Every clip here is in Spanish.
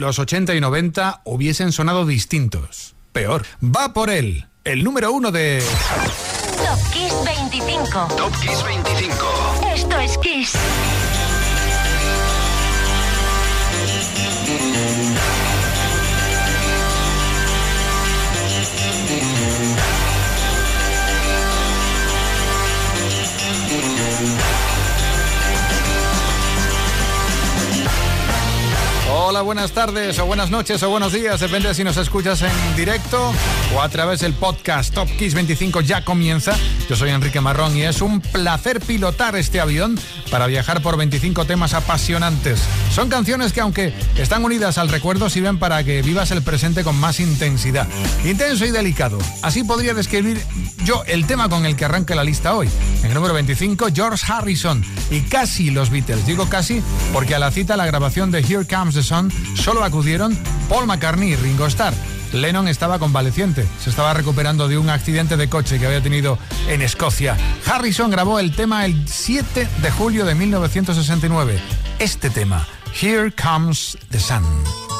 los 80 y 90 hubiesen sonado distintos. Peor. Va por él, el número uno de... Top Kiss 25. Top Kiss 25. Esto es Kiss. Hola, buenas tardes o buenas noches o buenos días, depende si nos escuchas en directo o a través del podcast Top Kiss 25 ya comienza. Yo soy Enrique Marrón y es un placer pilotar este avión para viajar por 25 temas apasionantes. Son canciones que aunque están unidas al recuerdo sirven para que vivas el presente con más intensidad. Intenso y delicado. Así podría describir yo el tema con el que arranca la lista hoy. En el número 25, George Harrison y casi los Beatles. Digo casi porque a la cita la grabación de Here Comes the Sun solo acudieron Paul McCartney y Ringo Starr. Lennon estaba convaleciente, se estaba recuperando de un accidente de coche que había tenido en Escocia. Harrison grabó el tema el 7 de julio de 1969. Este tema, Here Comes the Sun.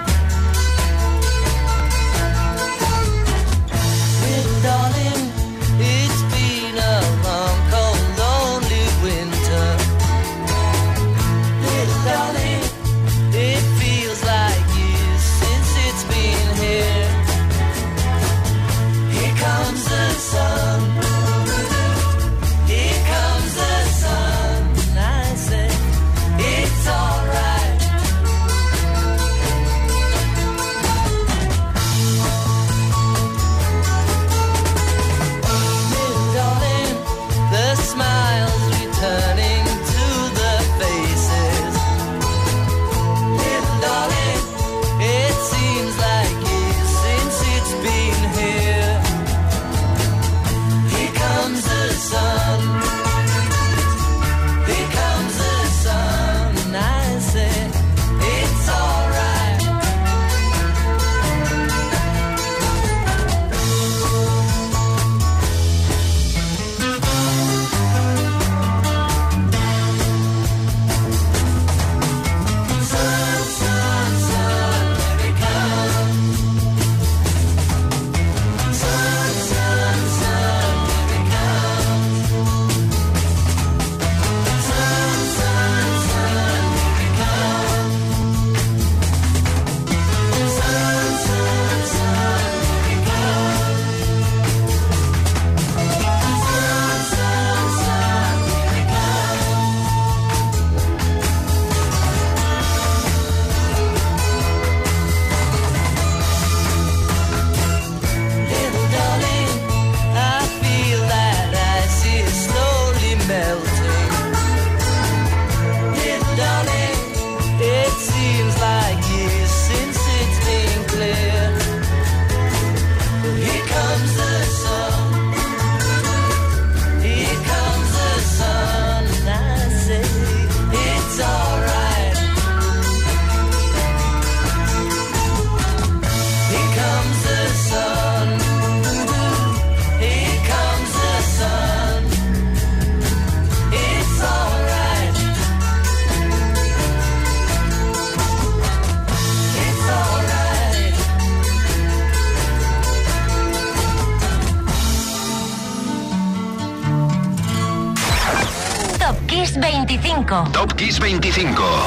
25.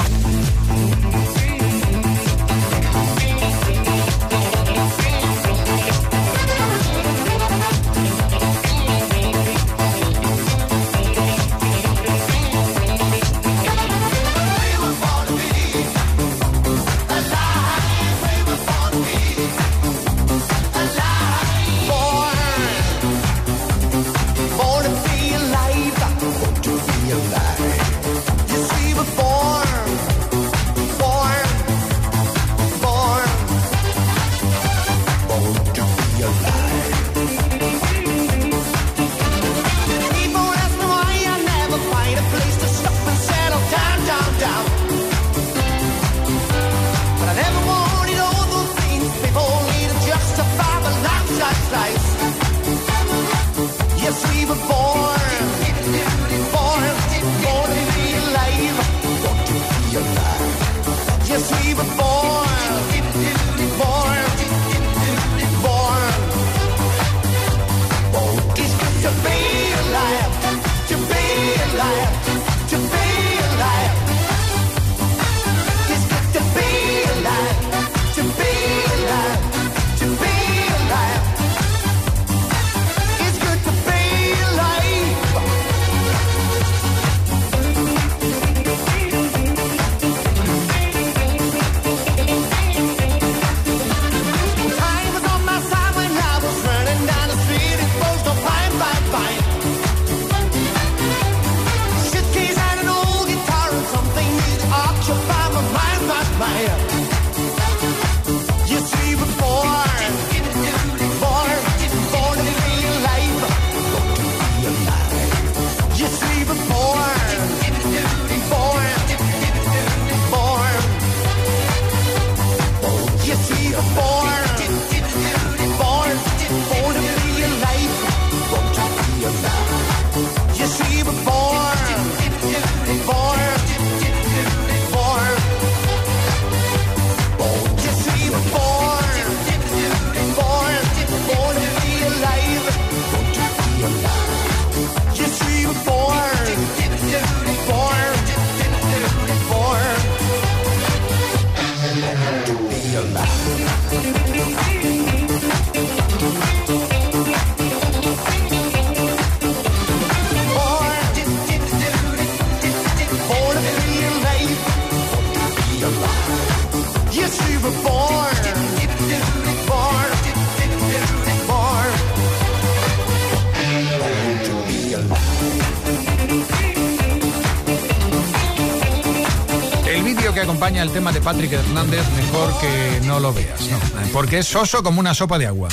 Acompaña el tema de Patrick Hernández, mejor que no lo veas, ¿no? Porque es soso como una sopa de agua.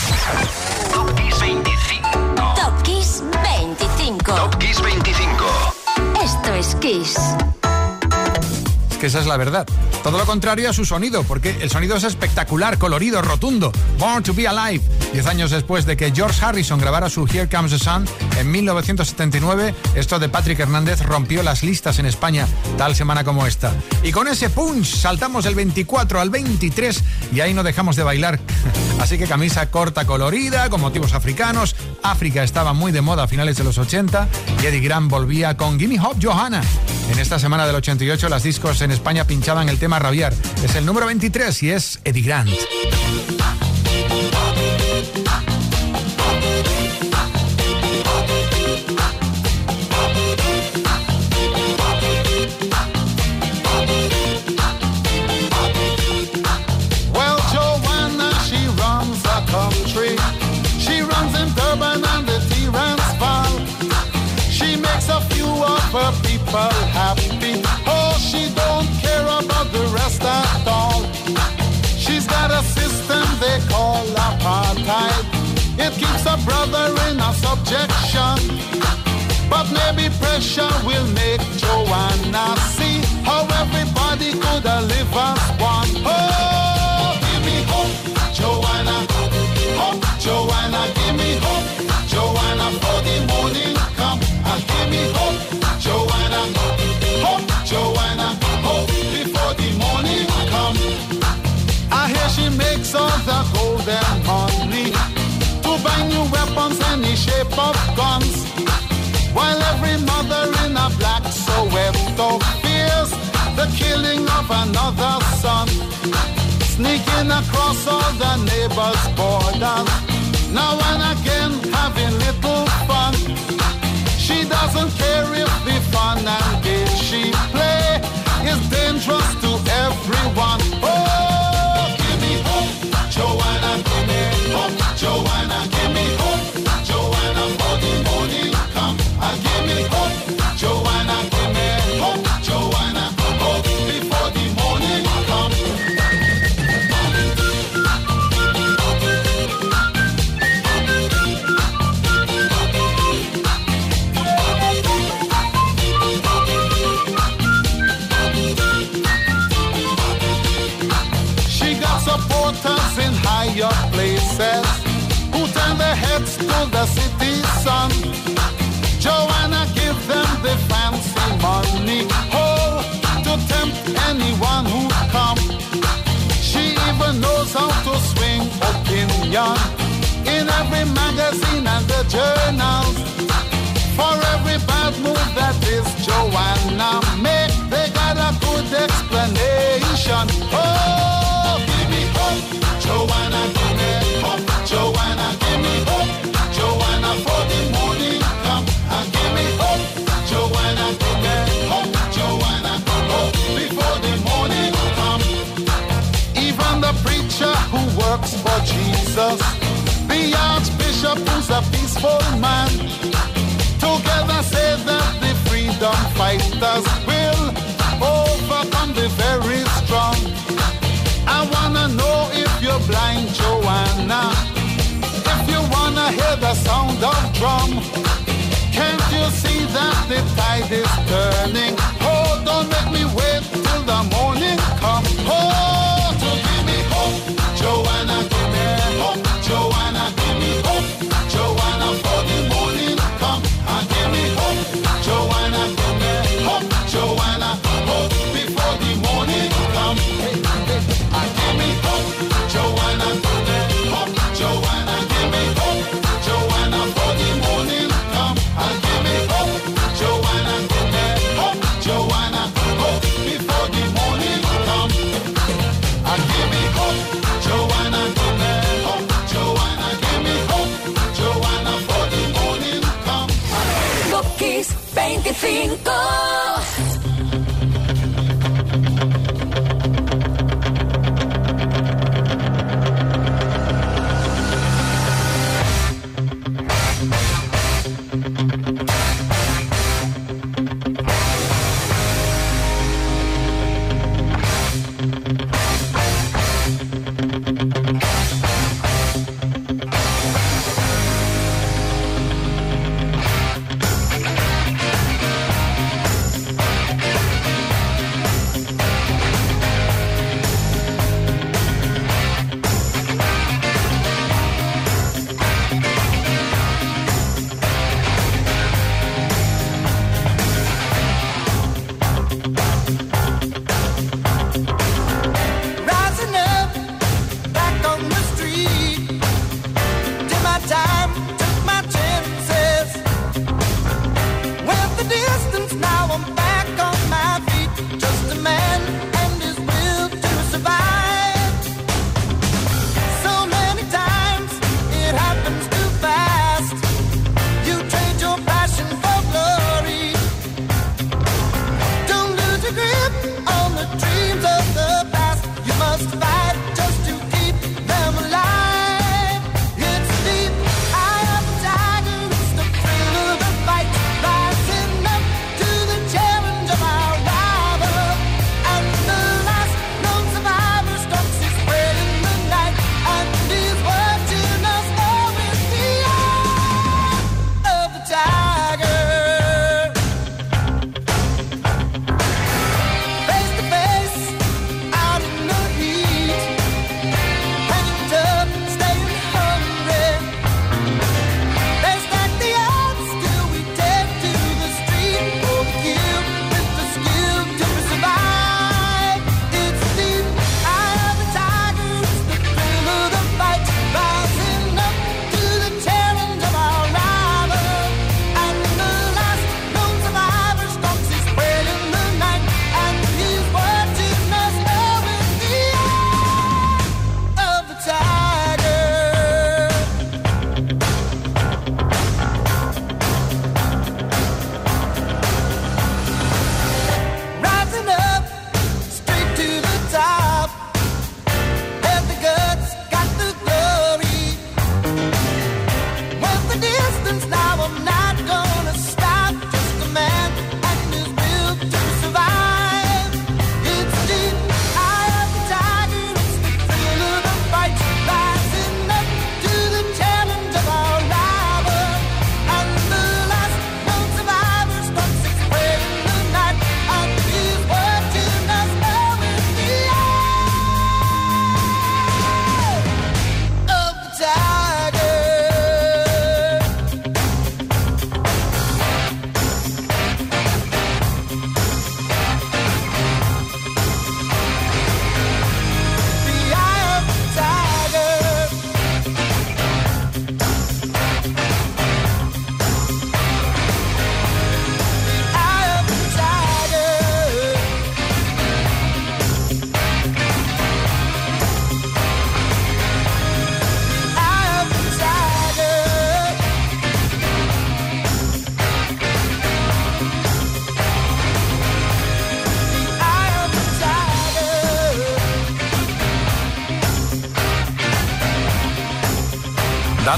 Top Kiss 25. Top Kiss 25. Top Kiss 25. Esto es Kiss. Que esa es la verdad. Todo lo contrario a su sonido, porque el sonido es espectacular, colorido, rotundo. Born to be Alive. Diez años después de que George Harrison grabara su Here Comes the Sun en 1979, esto de Patrick Hernández rompió las listas en España tal semana como esta. Y con ese punch saltamos del 24 al 23 y ahí no dejamos de bailar. Así que camisa corta colorida, con motivos africanos. África estaba muy de moda a finales de los 80 y Eddie Grant volvía con Gimme Hop Johanna. En esta semana del 88 las discos en España pinchaban el tema Rabiar. Es el número 23 y es Eddie Grant. Keeps a brother in a subjection. But maybe pressure will make Joanna see how everybody could have as of guns. While every mother in a black Soweto fears the killing of another son. Sneaking across all the neighbors' borders. Now and again having little fun. She doesn't care if the fun and game she play is dangerous to everyone. the city sun. Joanna give them the fancy money, oh, to tempt anyone who come. She even knows how to swing opinion in every magazine and the journals. For every bad move that is Joanna make, they got a good explanation. Oh. Jesus. The Archbishop who's a peaceful man. Together say that the freedom fighters will overcome the very strong. I wanna know if you're blind, Joanna. If you wanna hear the sound of drum, can't you see that the tide is turning? Hold on, let me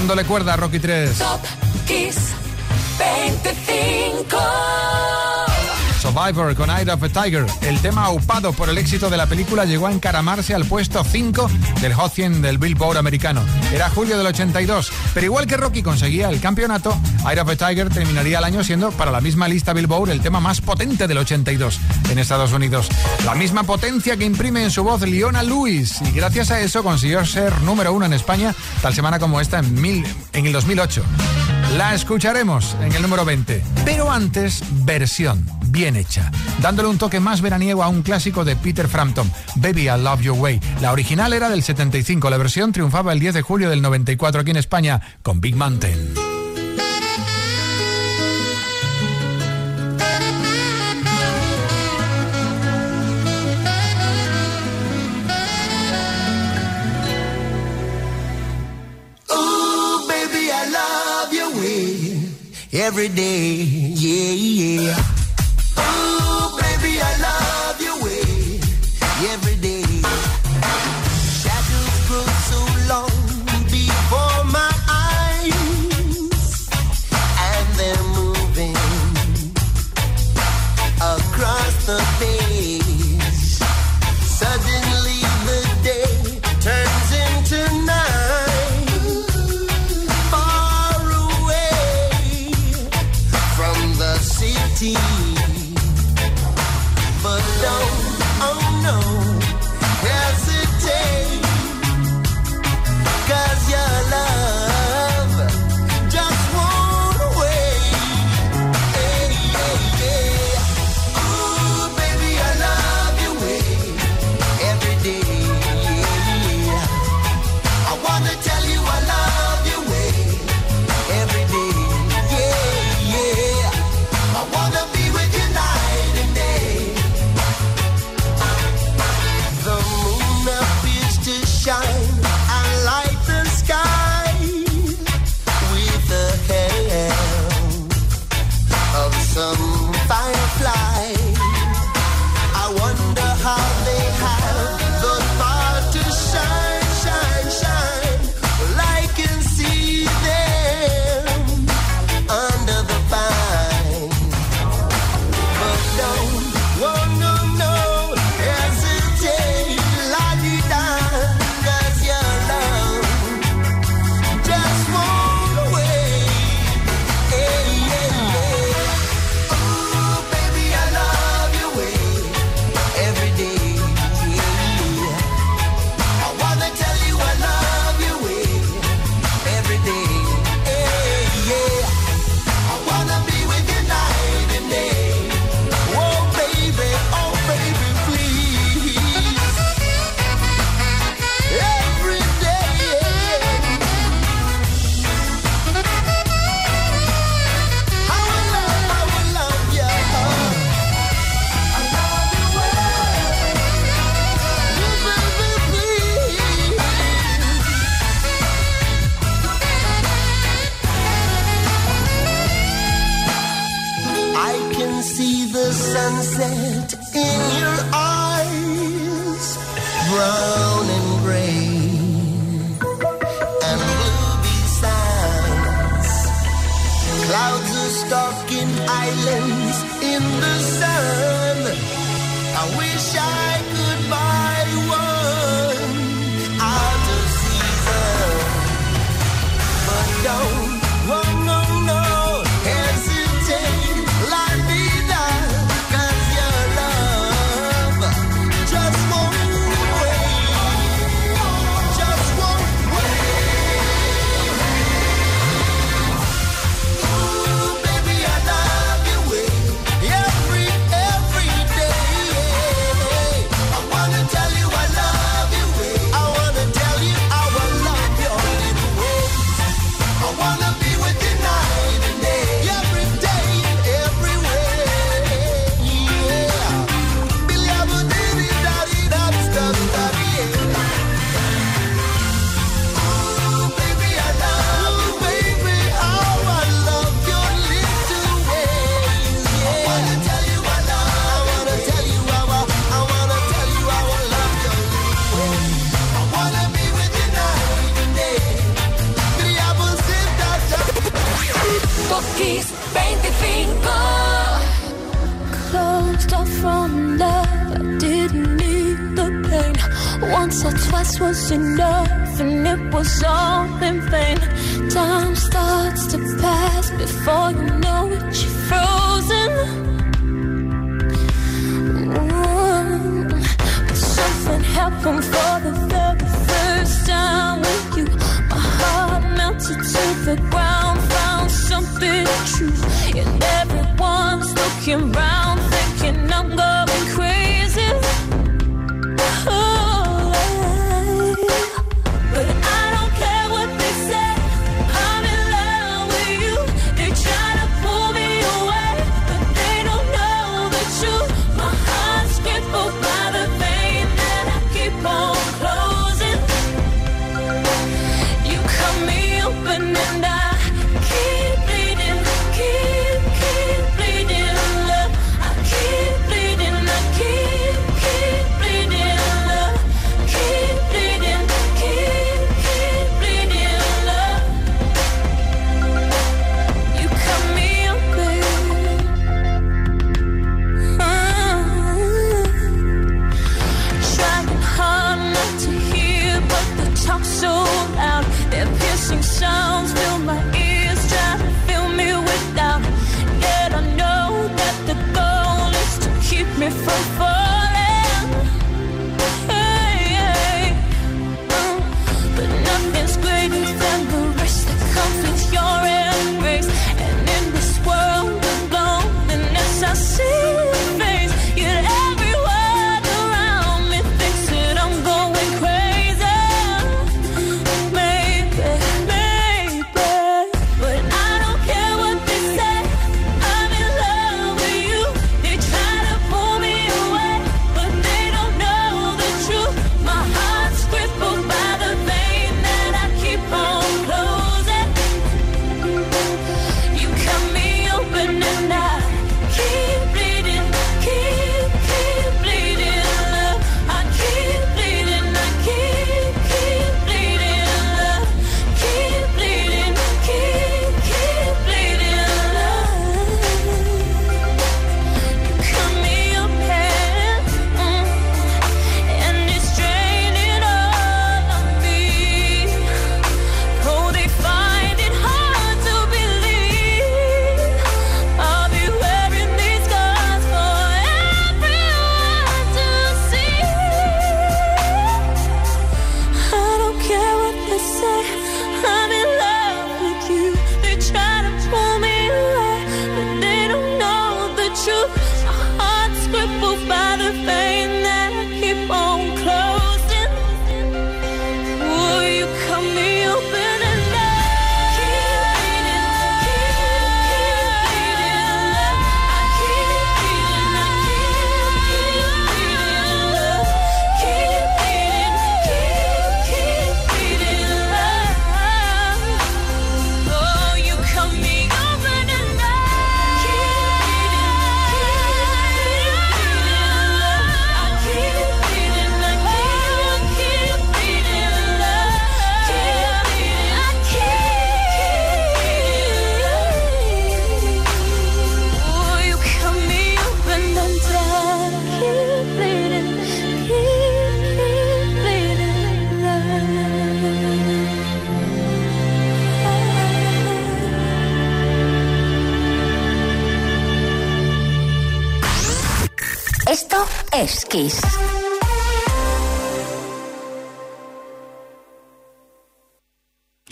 Dándole cuerda a Rocky 3. Con Eye of a Tiger. El tema aupado por el éxito de la película llegó a encaramarse al puesto 5 del Hot 100 del Billboard americano. Era julio del 82, pero igual que Rocky conseguía el campeonato, Eye of a Tiger terminaría el año siendo para la misma lista Billboard el tema más potente del 82 en Estados Unidos. La misma potencia que imprime en su voz Leona Lewis y gracias a eso consiguió ser número uno en España tal semana como esta en, mil, en el 2008. La escucharemos en el número 20, pero antes versión bien hecha, dándole un toque más veraniego a un clásico de Peter Frampton, Baby I Love Your Way. La original era del 75, la versión triunfaba el 10 de julio del 94 aquí en España con Big Mountain. Every day. Yeah, yeah.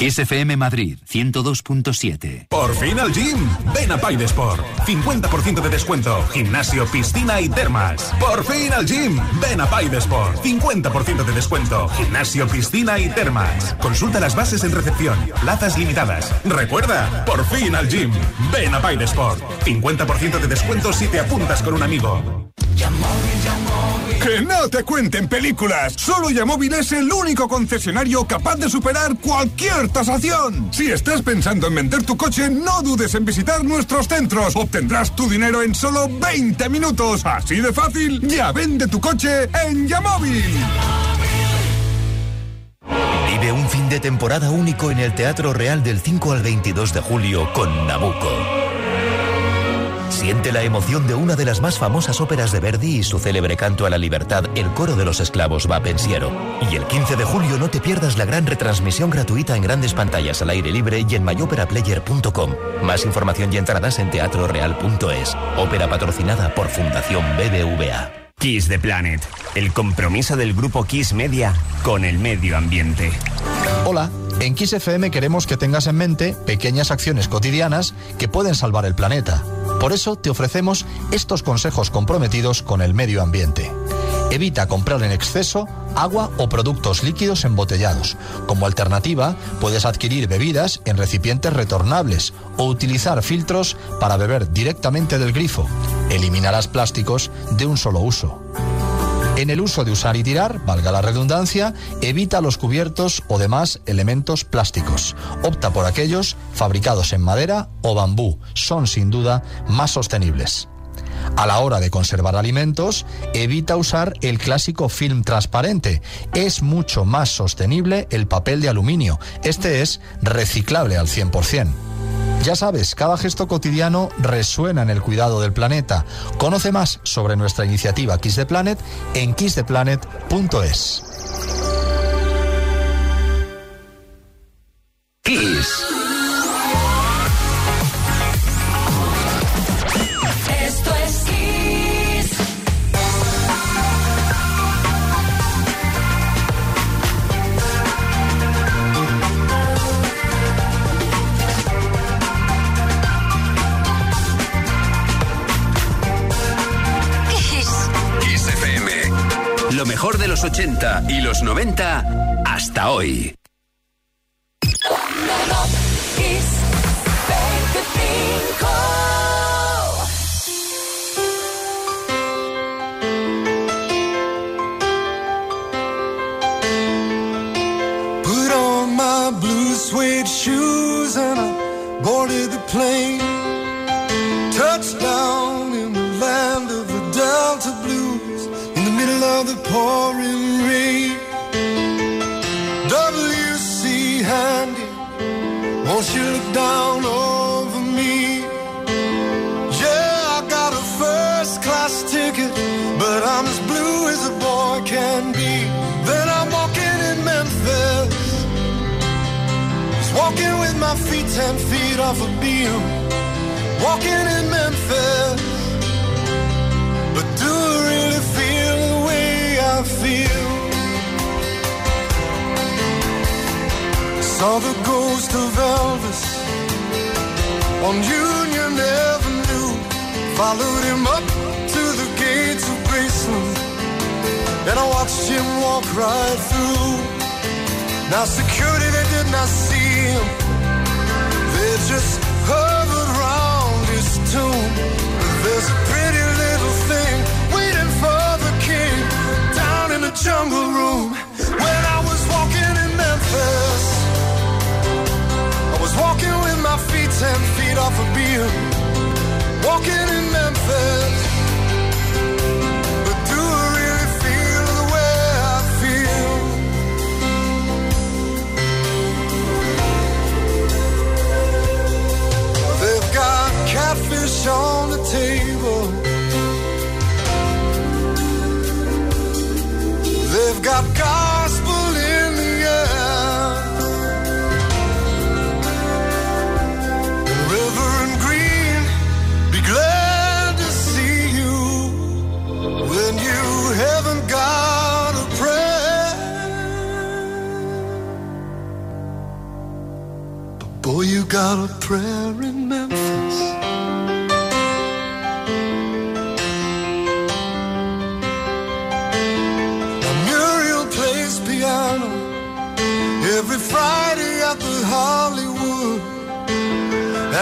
KSFM Madrid 102.7. Por fin al gym. Ven a Sport. 50% de descuento. Gimnasio, piscina y termas. Por fin al gym. Ven a Sport. 50% de descuento. Gimnasio, piscina y termas. Consulta las bases en recepción. Plazas limitadas. Recuerda, por fin al gym. Ven a Sport. 50% de descuento si te apuntas con un amigo. Que no te cuenten películas. Solo Yamóvil es el único concesionario capaz de superar cualquier tasación. Si estás pensando en vender tu coche, no dudes en visitar nuestros centros. Obtendrás tu dinero en solo 20 minutos. Así de fácil, ya vende tu coche en Yamóvil. Vive un fin de temporada único en el Teatro Real del 5 al 22 de julio con Nabucco. Siente la emoción de una de las más famosas óperas de Verdi y su célebre canto a la libertad, El coro de los esclavos va pensiero. Y el 15 de julio no te pierdas la gran retransmisión gratuita en grandes pantallas al aire libre y en mayoperaplayer.com. Más información y entradas en teatroreal.es. Ópera patrocinada por Fundación BBVA. Kiss the Planet, el compromiso del grupo Kiss Media con el medio ambiente. Hola, en Kiss FM queremos que tengas en mente pequeñas acciones cotidianas que pueden salvar el planeta. Por eso te ofrecemos estos consejos comprometidos con el medio ambiente. Evita comprar en exceso agua o productos líquidos embotellados. Como alternativa, puedes adquirir bebidas en recipientes retornables o utilizar filtros para beber directamente del grifo. Eliminarás plásticos de un solo uso. En el uso de usar y tirar, valga la redundancia, evita los cubiertos o demás elementos plásticos. Opta por aquellos fabricados en madera o bambú. Son sin duda más sostenibles. A la hora de conservar alimentos, evita usar el clásico film transparente. Es mucho más sostenible el papel de aluminio. Este es reciclable al 100%. Ya sabes, cada gesto cotidiano resuena en el cuidado del planeta. Conoce más sobre nuestra iniciativa Kiss the Planet en kisstheplanet.es. los 80 y los 90 hasta hoy. Kiss 25. Put on my blue suede shoes and I boarded the plane. Touchdown in the land of the Delta Blues in the middle of the pouring ten feet off a beam. Walking in Memphis, but do I really feel the way I feel? Saw the ghost of Elvis on Union Avenue. Followed him up to the gates of Graceland, and I watched him walk right through. Now security they did not see him, just his tomb. There's a pretty little thing waiting for the king down in the jungle room. When I was walking in Memphis. I was walking with my feet ten feet off walking in Memphis. Catfish on the table. They've got gospel in the air. Reverend Green, be glad to see you when you haven't got a prayer. But boy, you got a prayer in Memphis.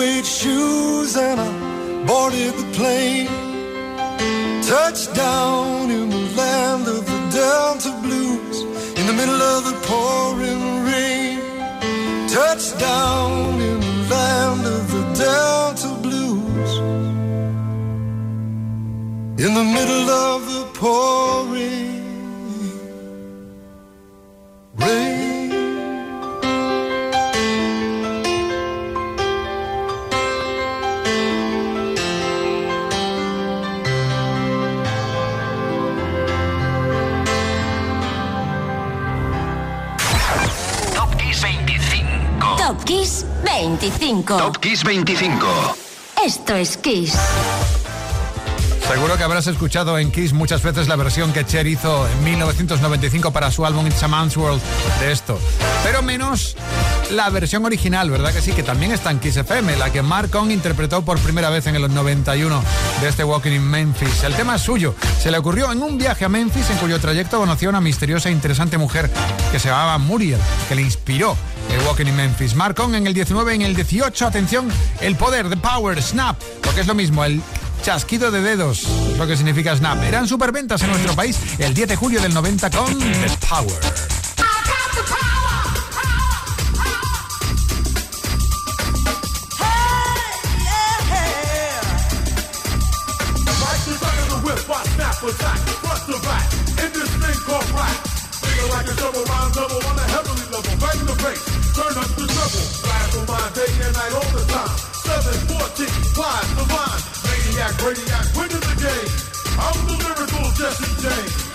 Shoes and I boarded the plane. Touchdown in the land of the Delta Blues in the middle of the pouring rain. Touchdown in the land of the Delta Blues in the middle of the pouring 25. Top Kiss 25. Esto es Kiss. Seguro que habrás escuchado en Kiss muchas veces la versión que Cher hizo en 1995 para su álbum It's a Man's World de esto. Pero menos la versión original, ¿verdad que sí? Que también está en Kiss FM, la que Mark Kong interpretó por primera vez en el 91 de este Walking in Memphis. El tema es suyo. Se le ocurrió en un viaje a Memphis en cuyo trayecto conoció a una misteriosa e interesante mujer que se llamaba Muriel, que le inspiró el Walking in Memphis. Mark Kong en el 19, en el 18, atención, el poder, the power, snap, lo que es lo mismo, el chasquido de dedos, lo que significa snap. Eran superventas en nuestro país el 10 de julio del 90 con The Power. Up the treble. My day and night all the time. 714, wise the line. Maniac, radiac, winning the game. I'm the lyrical Jesse James.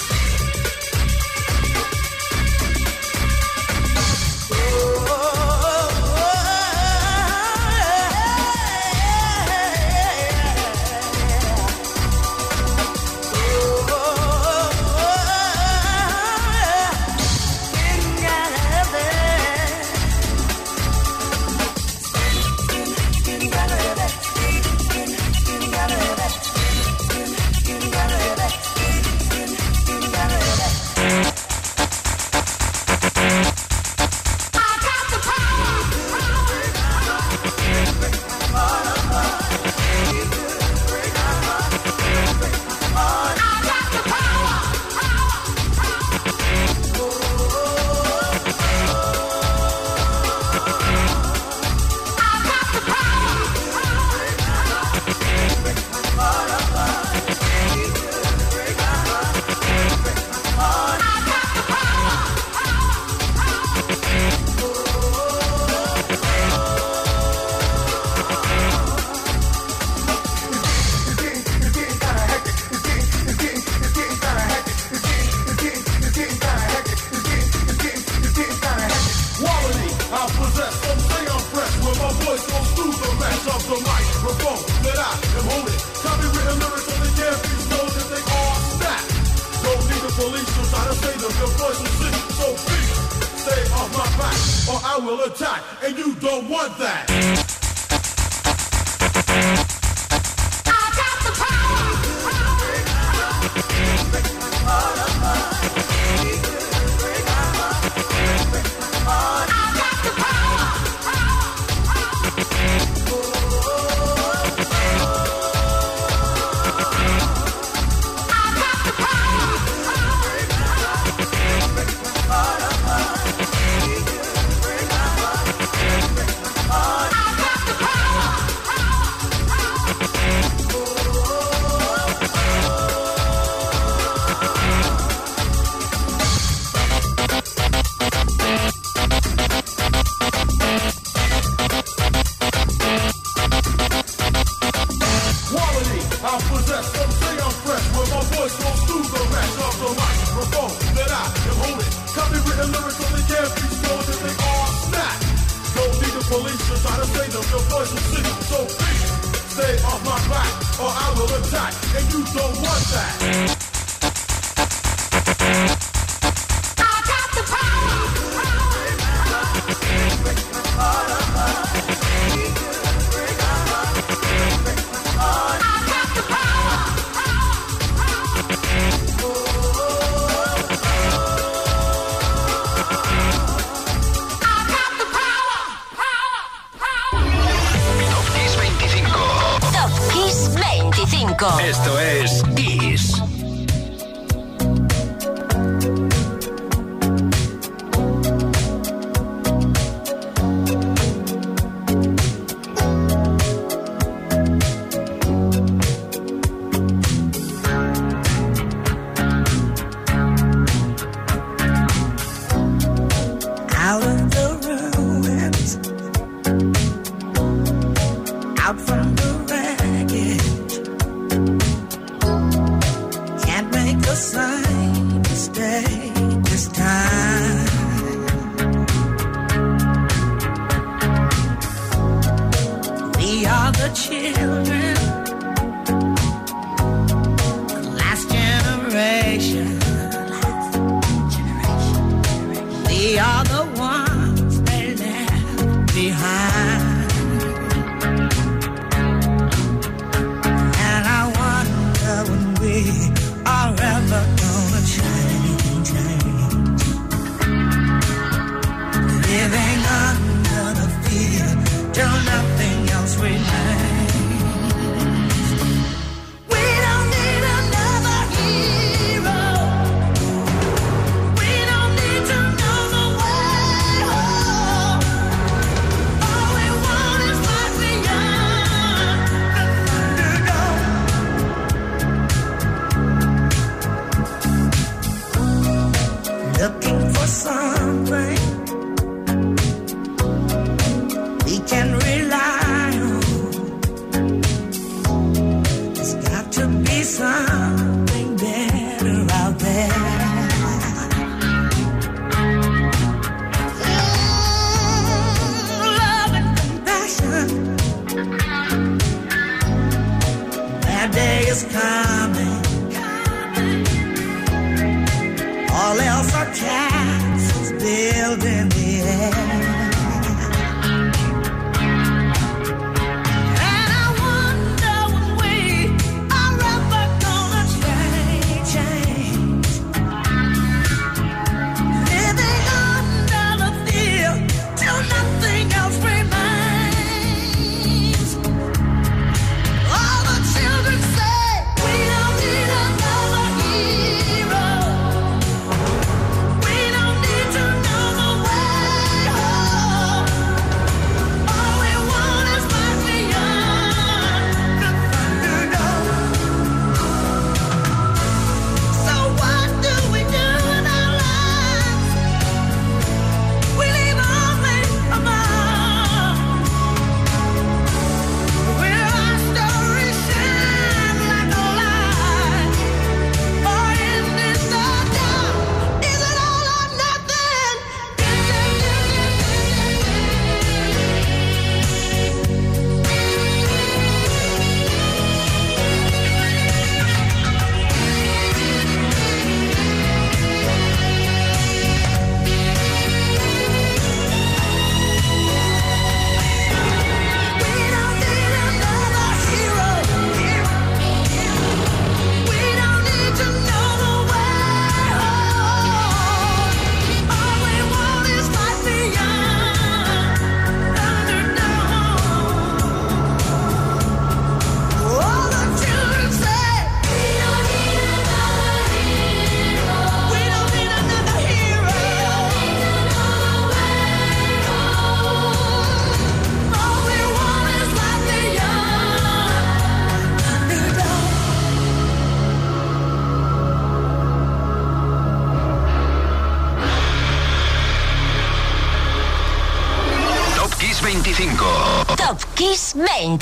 Or I will attack, and you don't want that.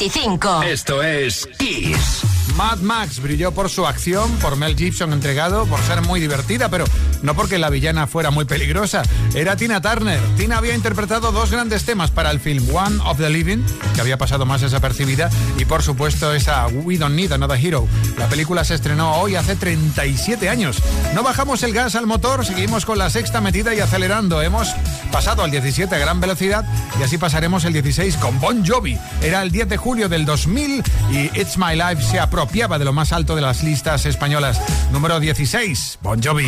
25. Esto es Kiss. Mad Max brilló por su acción, por Mel Gibson entregado, por ser muy divertida, pero no porque la villana fuera muy peligrosa. Era Tina Turner. Tina había interpretado dos grandes temas para el film One of the Living, que había pasado más desapercibida, y por supuesto esa We Don't Need Another Hero. La película se estrenó hoy hace 37 años. No bajamos el gas al motor, seguimos con la sexta metida y acelerando. Hemos pasado al 17 a gran velocidad y así pasaremos el 16 con Bon Jovi. Era el 10 de julio del 2000 y It's My Life se apropiaba de lo más alto de las listas españolas. Número 16, Bon Jovi.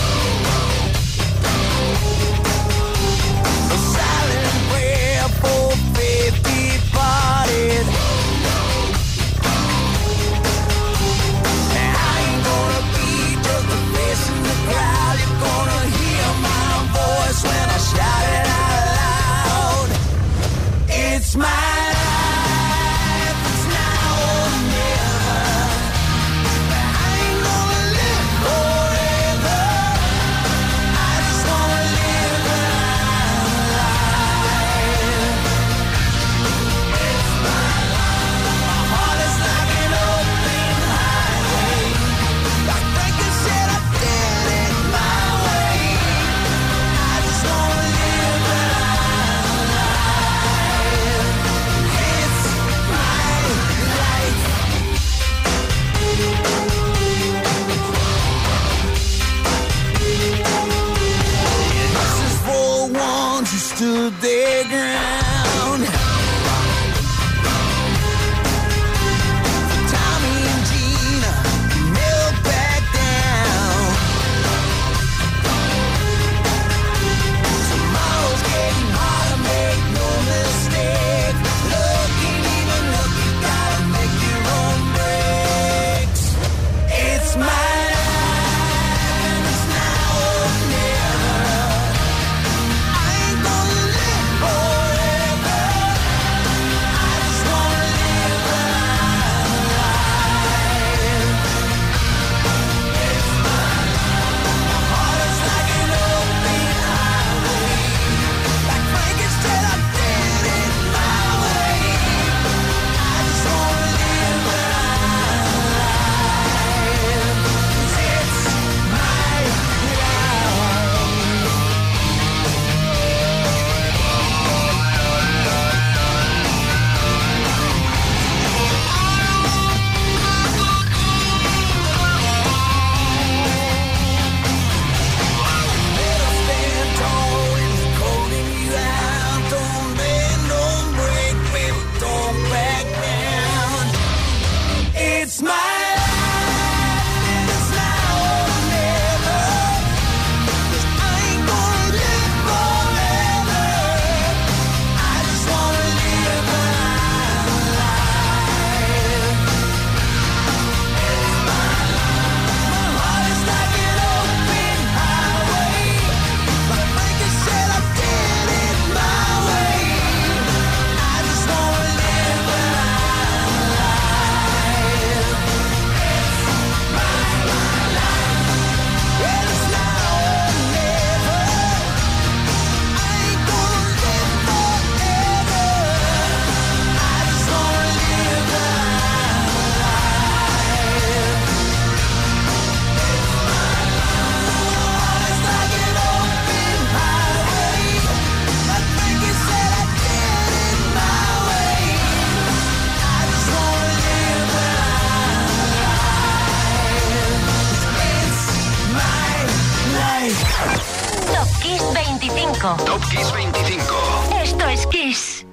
25. Top Kiss 25. Esto es Kiss.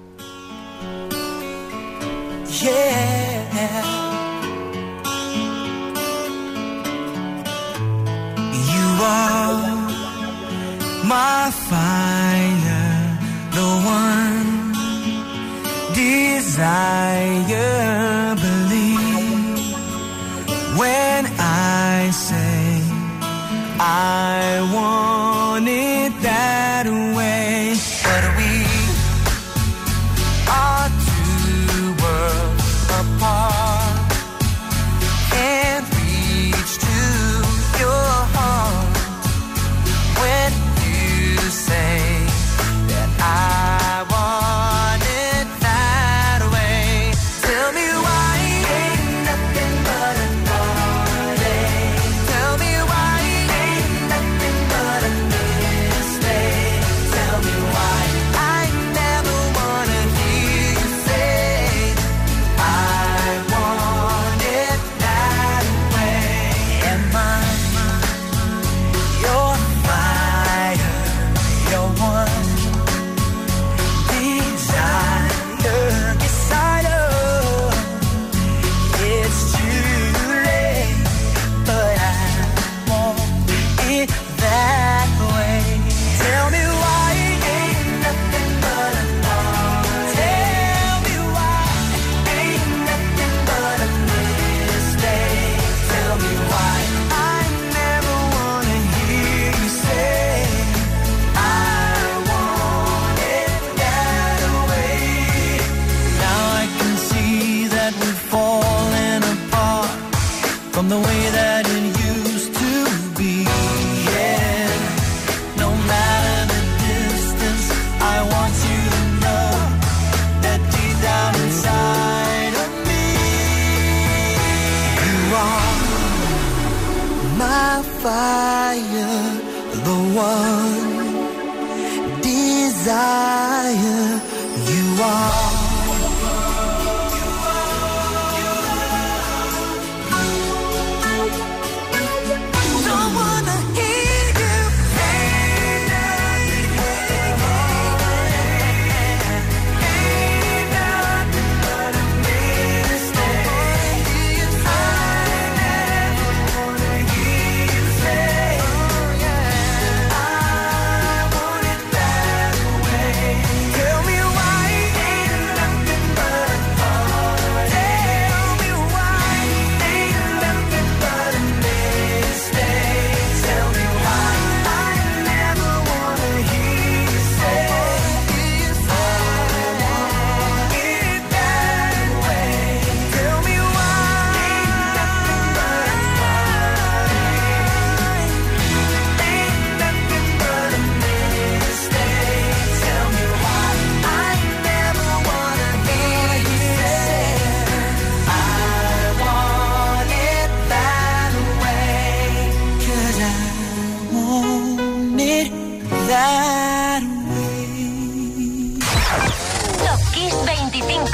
Yeah. You are my fire, the one desire. Believe when I say I want.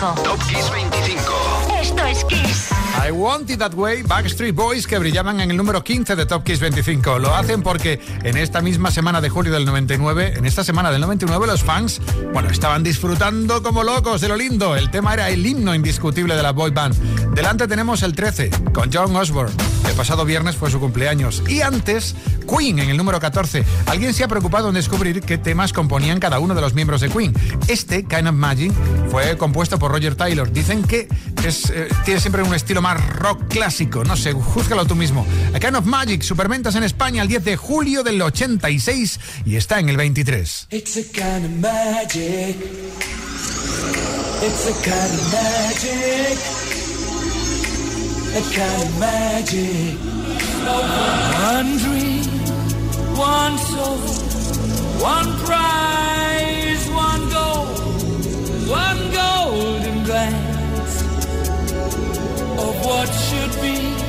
25. Top Kiss 25. Esto es Kiss. I Want It That Way, Backstreet Boys, que brillaban en el número 15 de Top Kiss 25. Lo hacen porque en esta misma semana de julio del 99, en esta semana del 99, los fans, bueno, estaban disfrutando como locos de lo lindo. El tema era el himno indiscutible de la boy band. Delante tenemos el 13, con John Osborne. El pasado viernes fue su cumpleaños. Y antes, Queen en el número 14. Alguien se ha preocupado en descubrir qué temas componían cada uno de los miembros de Queen. Este, Kind of Magic, fue compuesto por Roger Taylor. Dicen que es, eh, tiene siempre un estilo rock clásico. No sé, júzgalo tú mismo. A Kind of Magic, superventas en España el 10 de julio del 86 y está en el 23. It's a kind of magic. It's a kind of magic. A kind of magic. One soul, one prize, one goal, one golden glance of what should be.